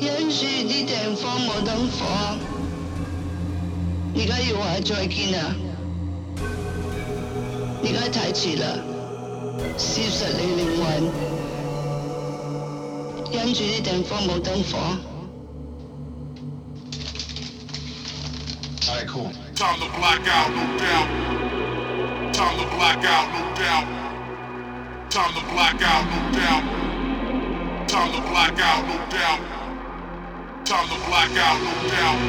因住啲地方冇灯火，而家要话再见啦！而家太迟啦，消失你灵魂。因住啲地方冇灯火。太酷。Time to black out, no doubt.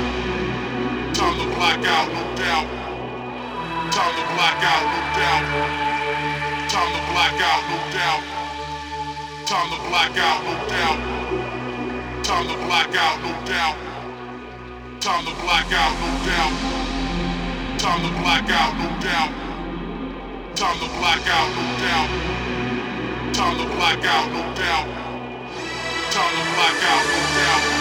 Time to black out, no doubt. Time to black out, no doubt. Time to black out, no doubt. Time to black out, no doubt. Time to black out, no doubt. Time to black out, no doubt. Time to black out, no doubt. Time to black out, no doubt. Time to black out, no doubt. Time to black out, no doubt.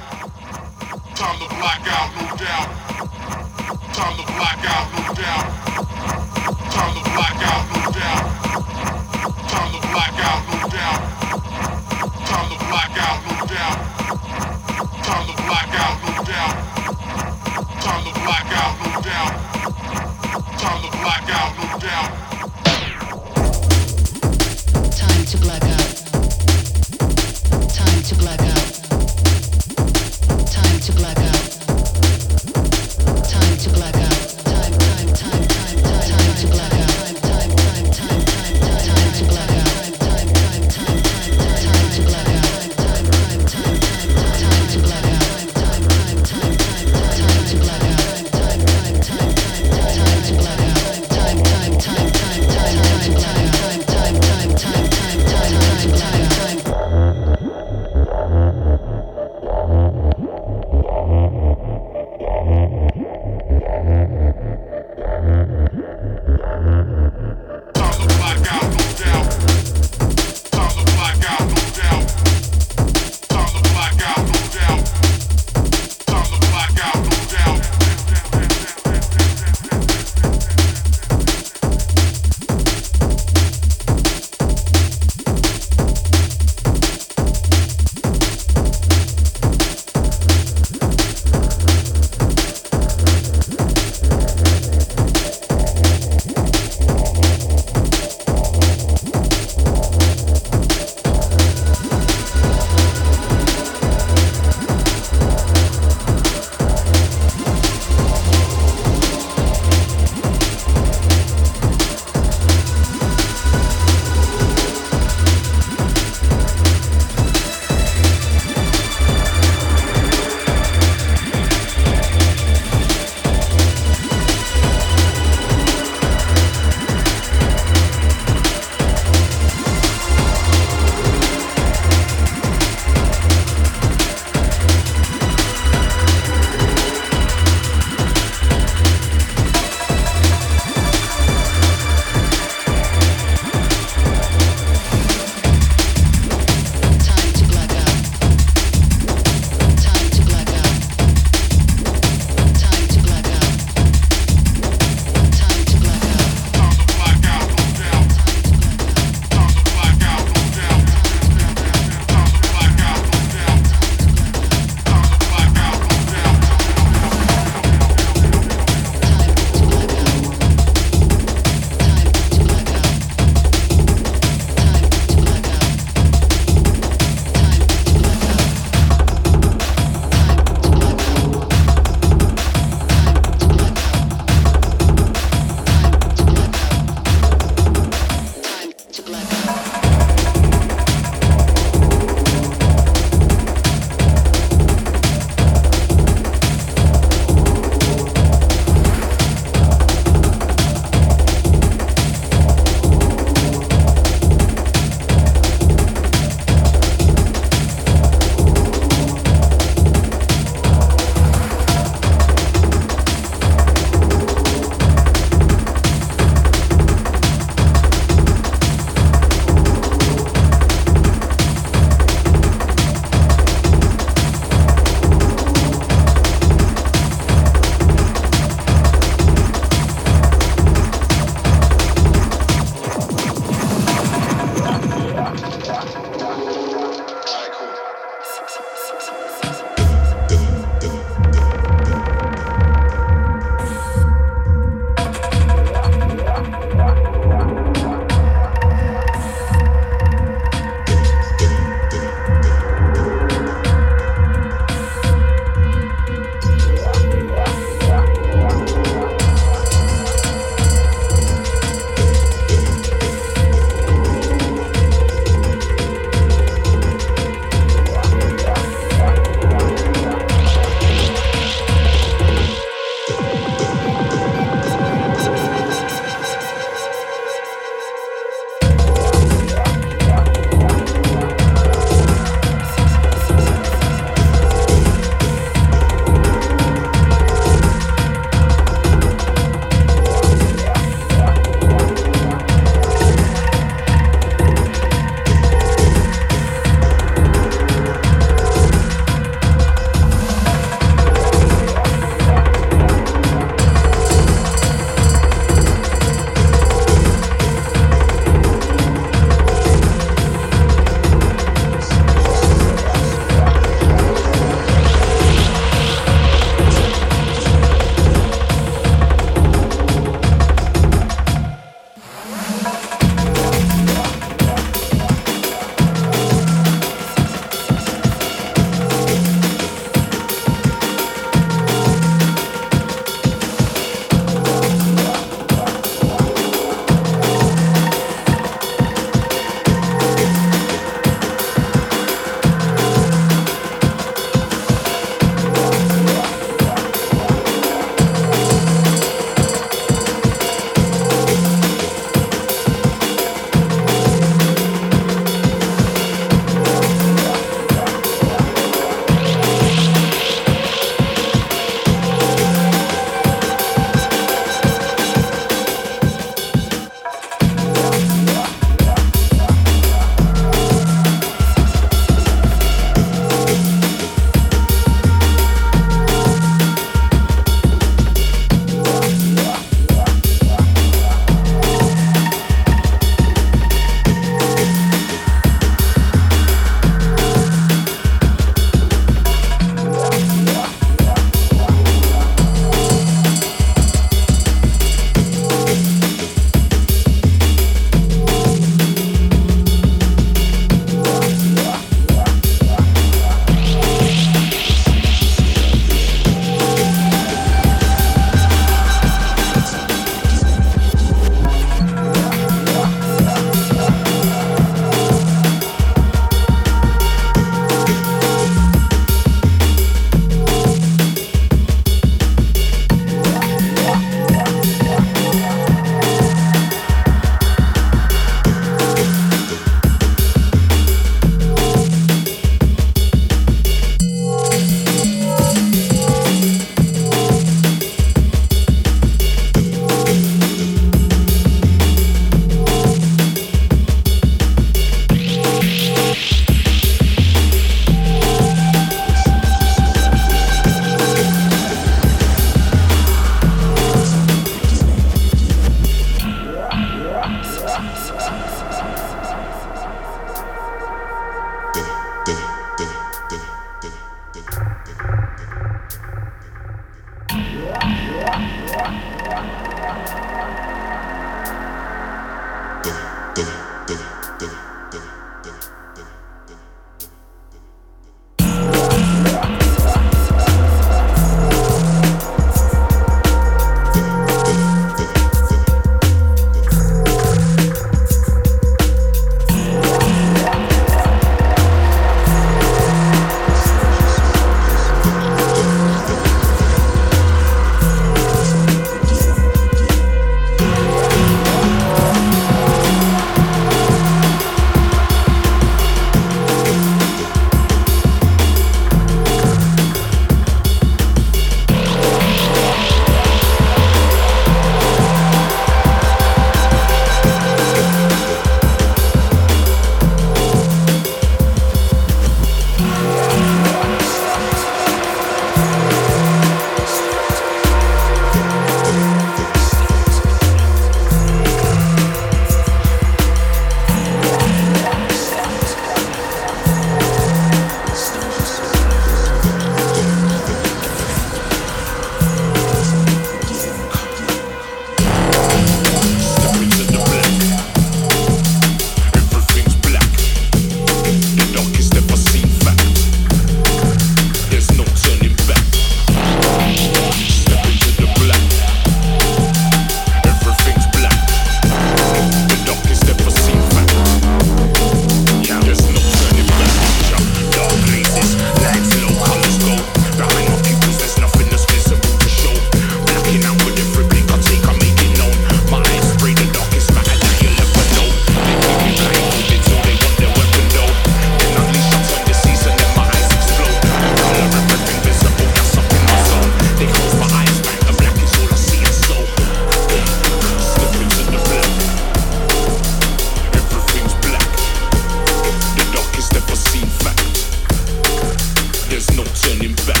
There's no turning back.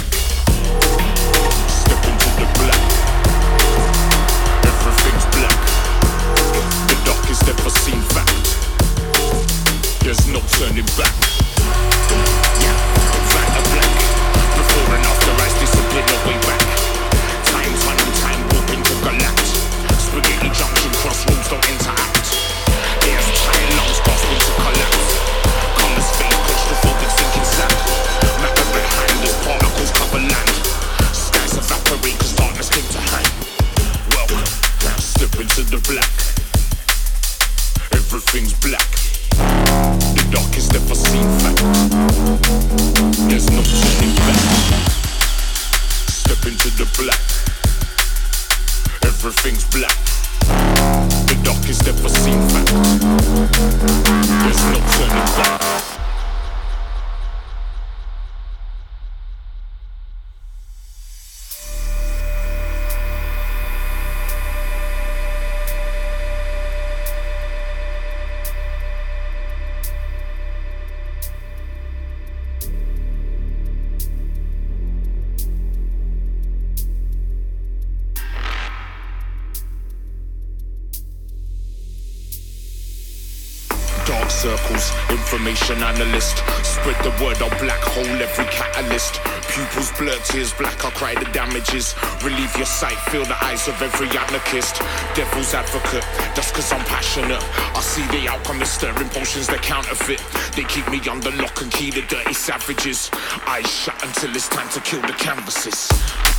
Of every anarchist. Devil's advocate, that's cause I'm passionate. I see the outcome, they're stirring potions, they're counterfeit. They keep me under lock and key, the dirty savages. Eyes shut until it's time to kill the canvases.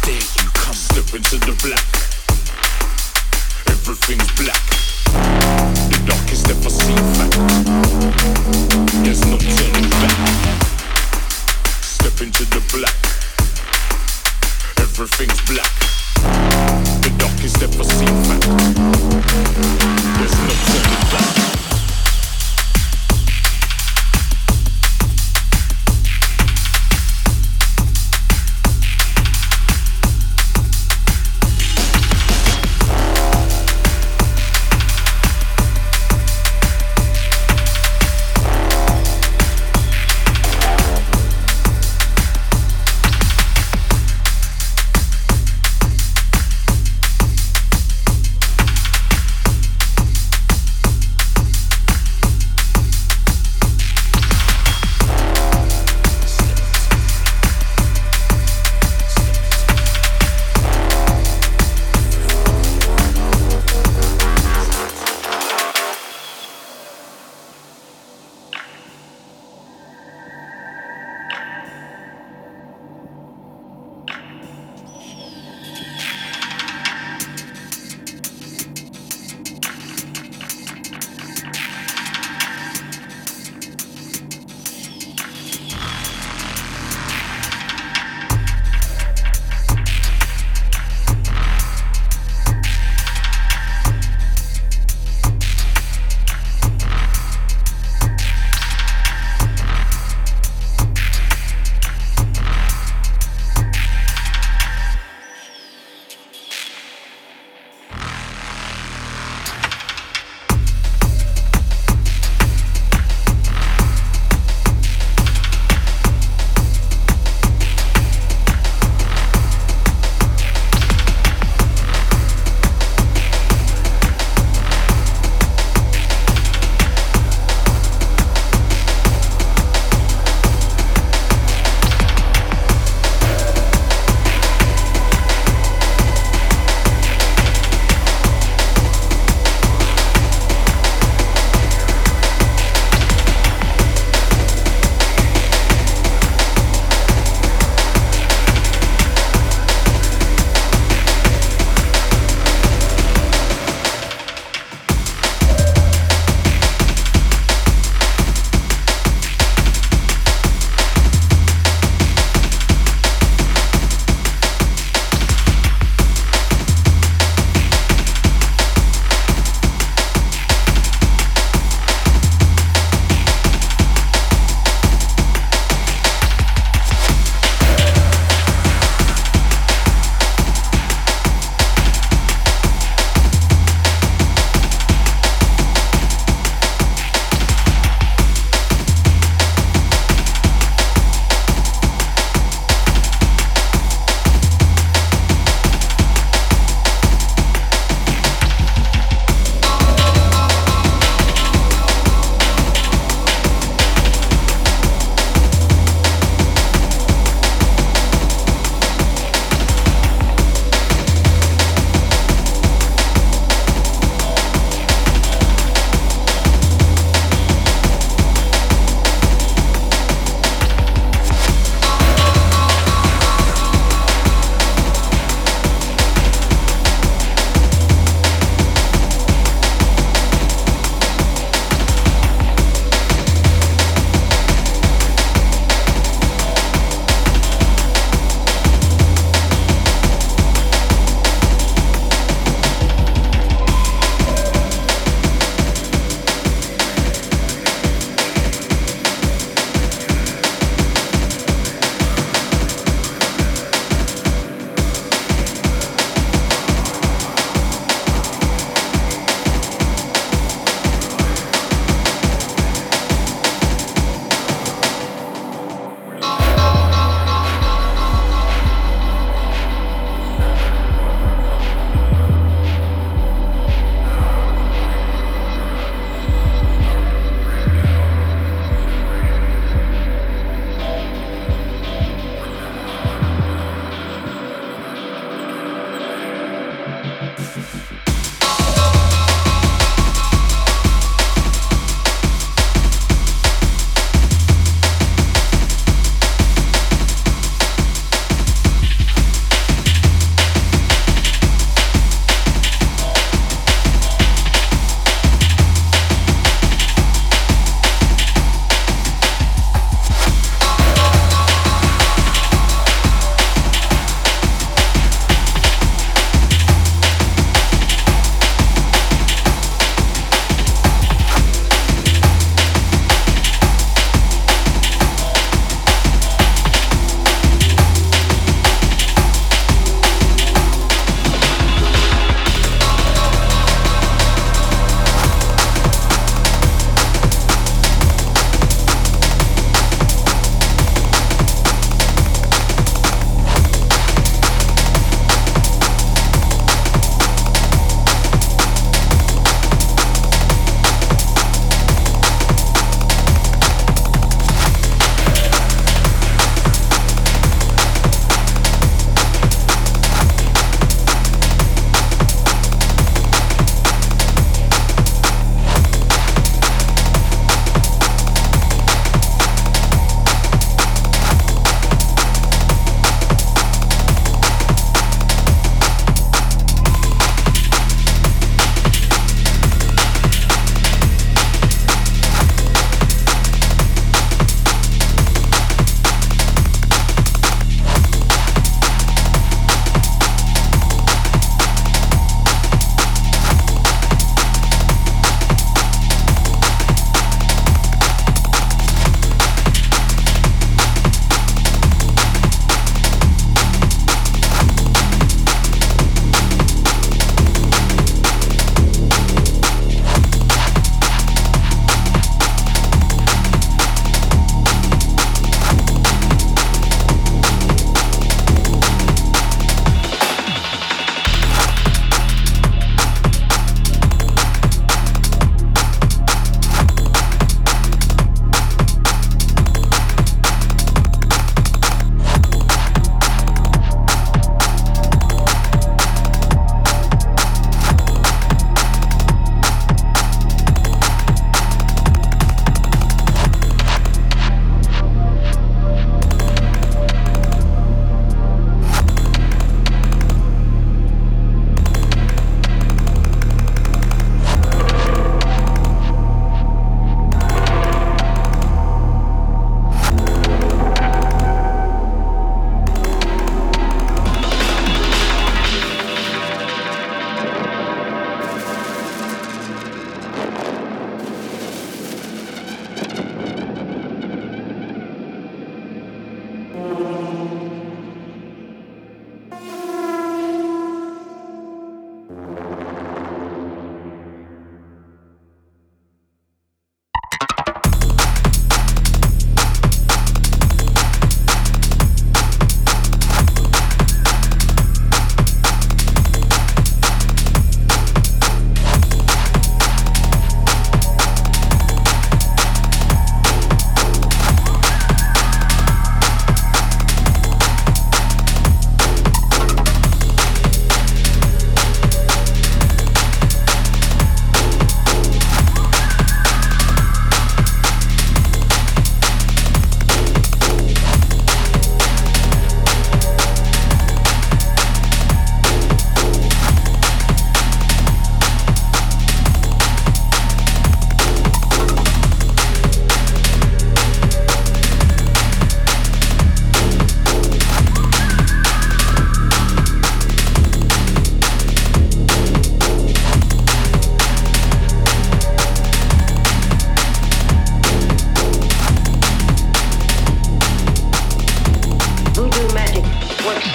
There you come, step into the black. Everything's black. The darkest ever seen fact. There's no turning back. Step into the black. Everything's black. Darkest ever seen fact. There's no turning back.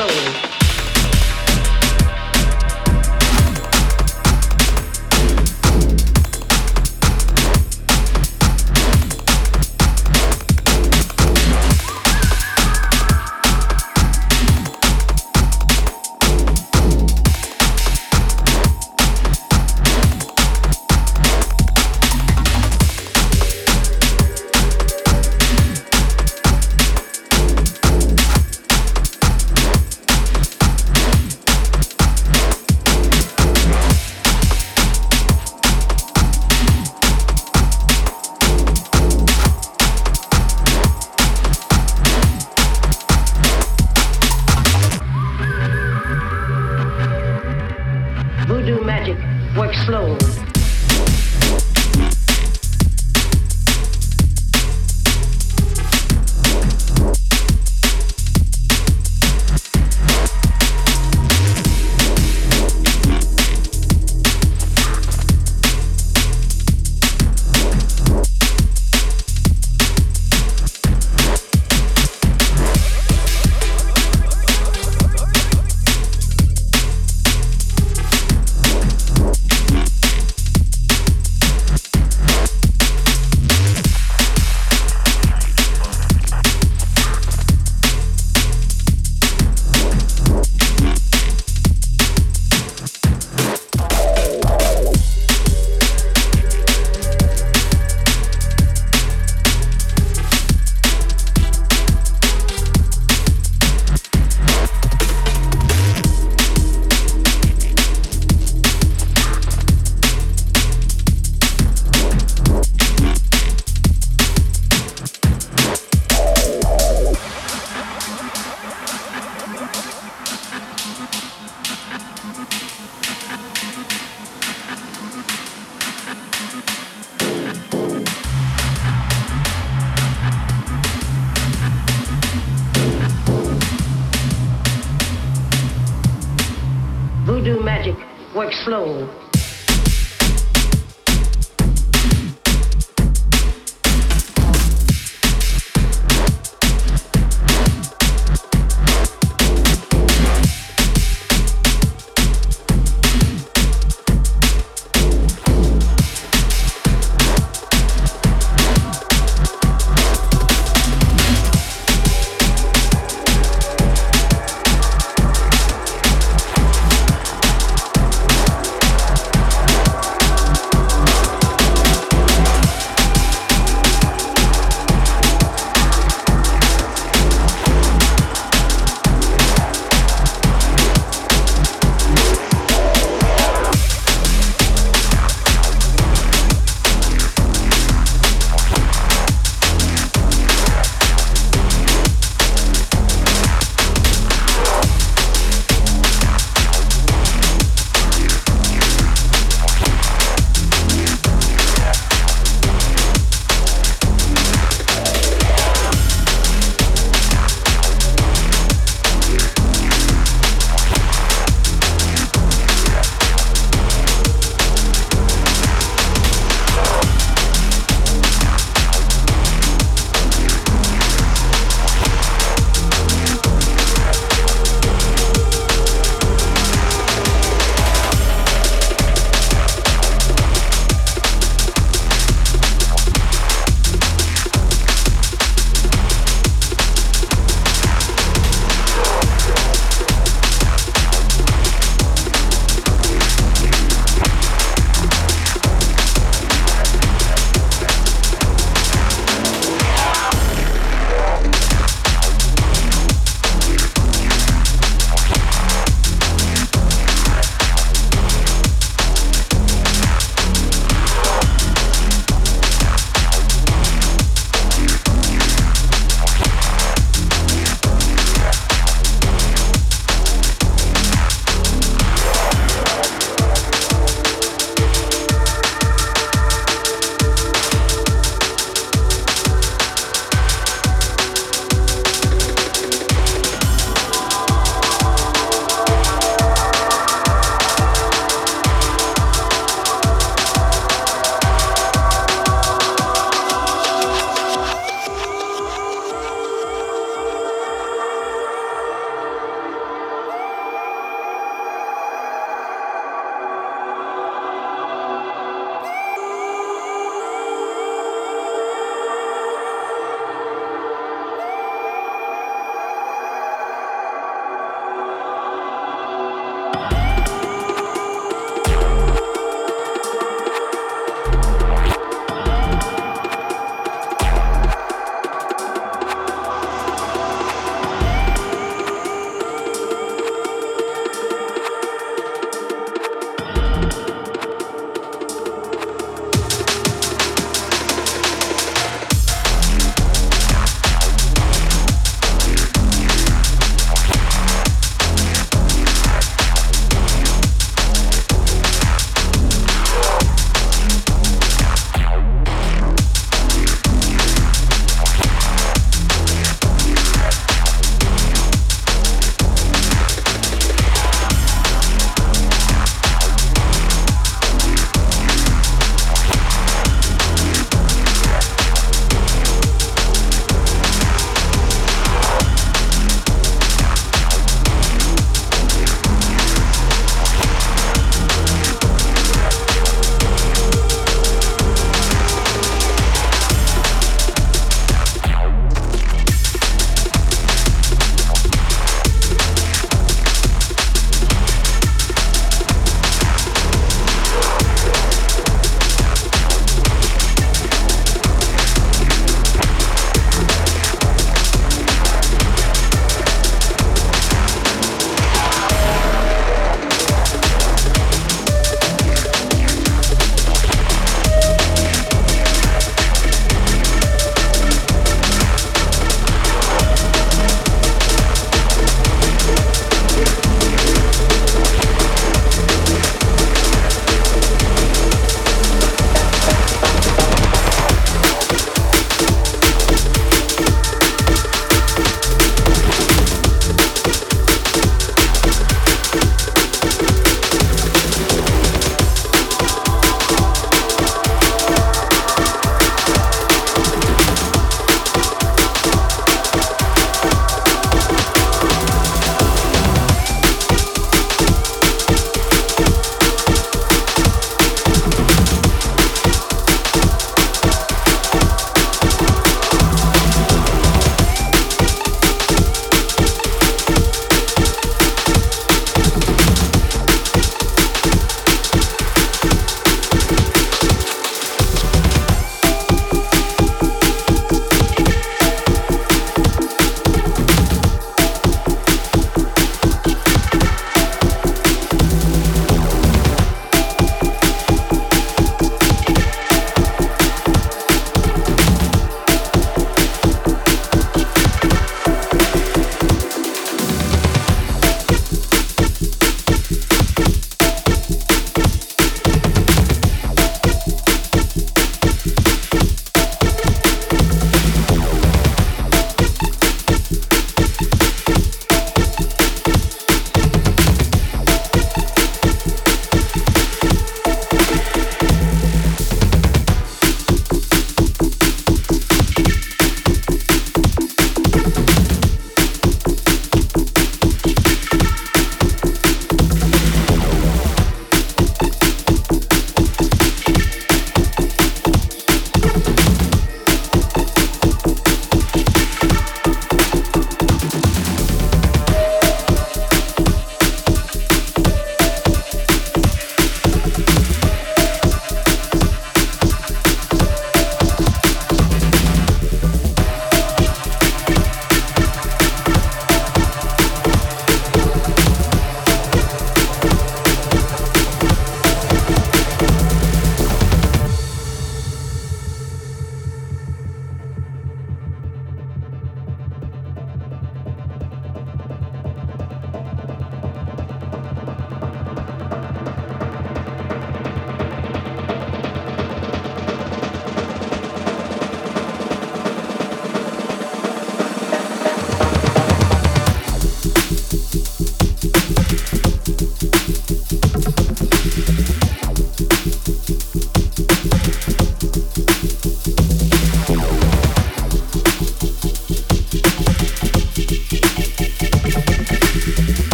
slowly.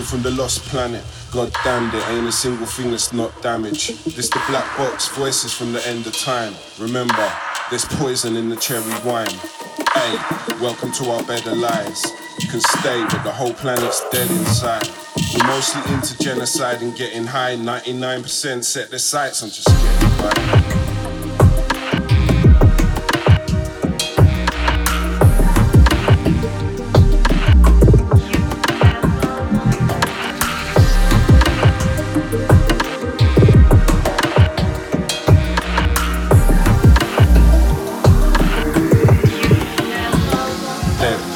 From the lost planet. God damned it, ain't a single thing that's not damaged. This the black box, voices from the end of time. Remember, there's poison in the cherry wine. Hey, welcome to our bed of lies. You can stay, but the whole planet's dead inside. We're mostly into genocide and getting high. 99% set their sights on just getting by. there.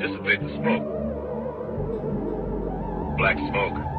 Dissipate the smoke. Black smoke.